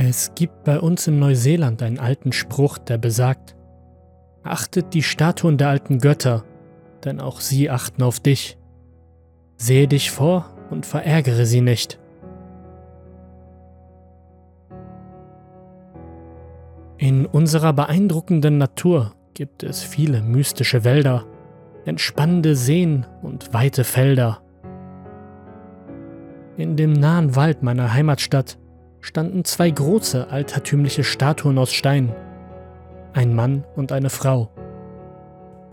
Es gibt bei uns in Neuseeland einen alten Spruch, der besagt, Achtet die Statuen der alten Götter, denn auch sie achten auf dich. Sehe dich vor und verärgere sie nicht. In unserer beeindruckenden Natur gibt es viele mystische Wälder, entspannende Seen und weite Felder. In dem nahen Wald meiner Heimatstadt standen zwei große altertümliche Statuen aus Stein, ein Mann und eine Frau.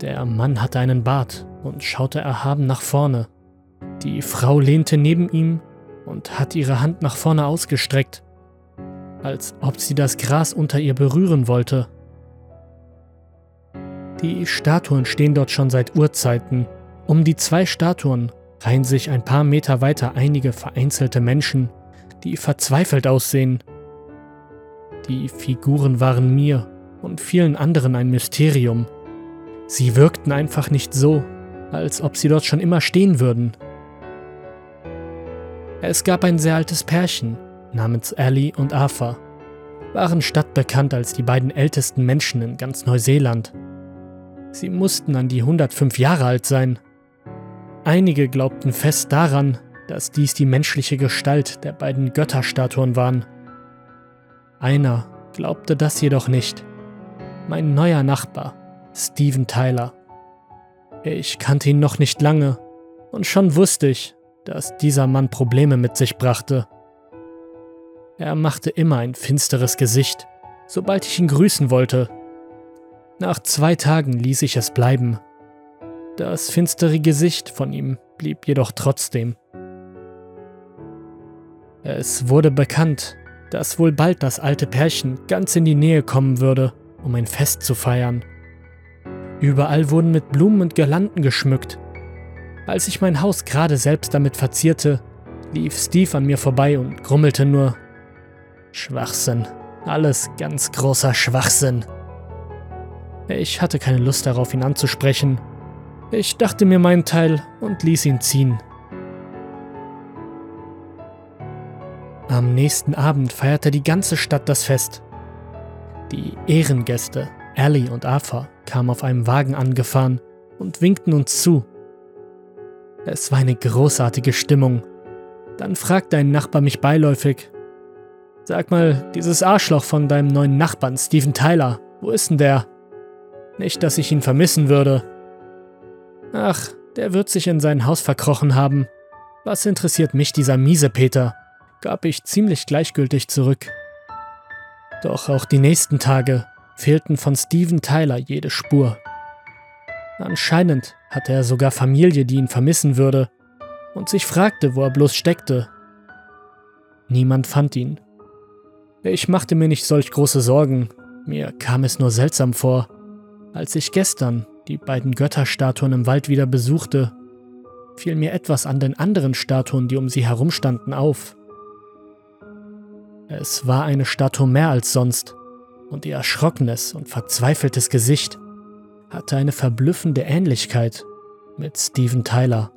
Der Mann hatte einen Bart und schaute erhaben nach vorne. Die Frau lehnte neben ihm und hatte ihre Hand nach vorne ausgestreckt als ob sie das Gras unter ihr berühren wollte. Die Statuen stehen dort schon seit Urzeiten. Um die zwei Statuen reihen sich ein paar Meter weiter einige vereinzelte Menschen, die verzweifelt aussehen. Die Figuren waren mir und vielen anderen ein Mysterium. Sie wirkten einfach nicht so, als ob sie dort schon immer stehen würden. Es gab ein sehr altes Pärchen, namens Ali und Arthur, waren stadtbekannt als die beiden ältesten Menschen in ganz Neuseeland. Sie mussten an die 105 Jahre alt sein. Einige glaubten fest daran, dass dies die menschliche Gestalt der beiden Götterstatuen waren. Einer glaubte das jedoch nicht. Mein neuer Nachbar, Steven Tyler. Ich kannte ihn noch nicht lange und schon wusste ich, dass dieser Mann Probleme mit sich brachte. Er machte immer ein finsteres Gesicht, sobald ich ihn grüßen wollte. Nach zwei Tagen ließ ich es bleiben. Das finstere Gesicht von ihm blieb jedoch trotzdem. Es wurde bekannt, dass wohl bald das alte Pärchen ganz in die Nähe kommen würde, um ein Fest zu feiern. Überall wurden mit Blumen und Girlanden geschmückt. Als ich mein Haus gerade selbst damit verzierte, lief Steve an mir vorbei und grummelte nur, Schwachsinn. Alles ganz großer Schwachsinn. Ich hatte keine Lust darauf, ihn anzusprechen. Ich dachte mir meinen Teil und ließ ihn ziehen. Am nächsten Abend feierte die ganze Stadt das Fest. Die Ehrengäste, Ellie und Arthur, kamen auf einem Wagen angefahren und winkten uns zu. Es war eine großartige Stimmung. Dann fragte ein Nachbar mich beiläufig, Sag mal, dieses Arschloch von deinem neuen Nachbarn, Steven Tyler, wo ist denn der? Nicht, dass ich ihn vermissen würde. Ach, der wird sich in sein Haus verkrochen haben. Was interessiert mich dieser miese Peter? Gab ich ziemlich gleichgültig zurück. Doch auch die nächsten Tage fehlten von Steven Tyler jede Spur. Anscheinend hatte er sogar Familie, die ihn vermissen würde, und sich fragte, wo er bloß steckte. Niemand fand ihn ich machte mir nicht solch große Sorgen, mir kam es nur seltsam vor, als ich gestern die beiden Götterstatuen im Wald wieder besuchte, fiel mir etwas an den anderen Statuen, die um sie herumstanden, auf. Es war eine Statue mehr als sonst, und ihr erschrockenes und verzweifeltes Gesicht hatte eine verblüffende Ähnlichkeit mit Steven Tyler.